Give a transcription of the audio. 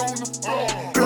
on the floor.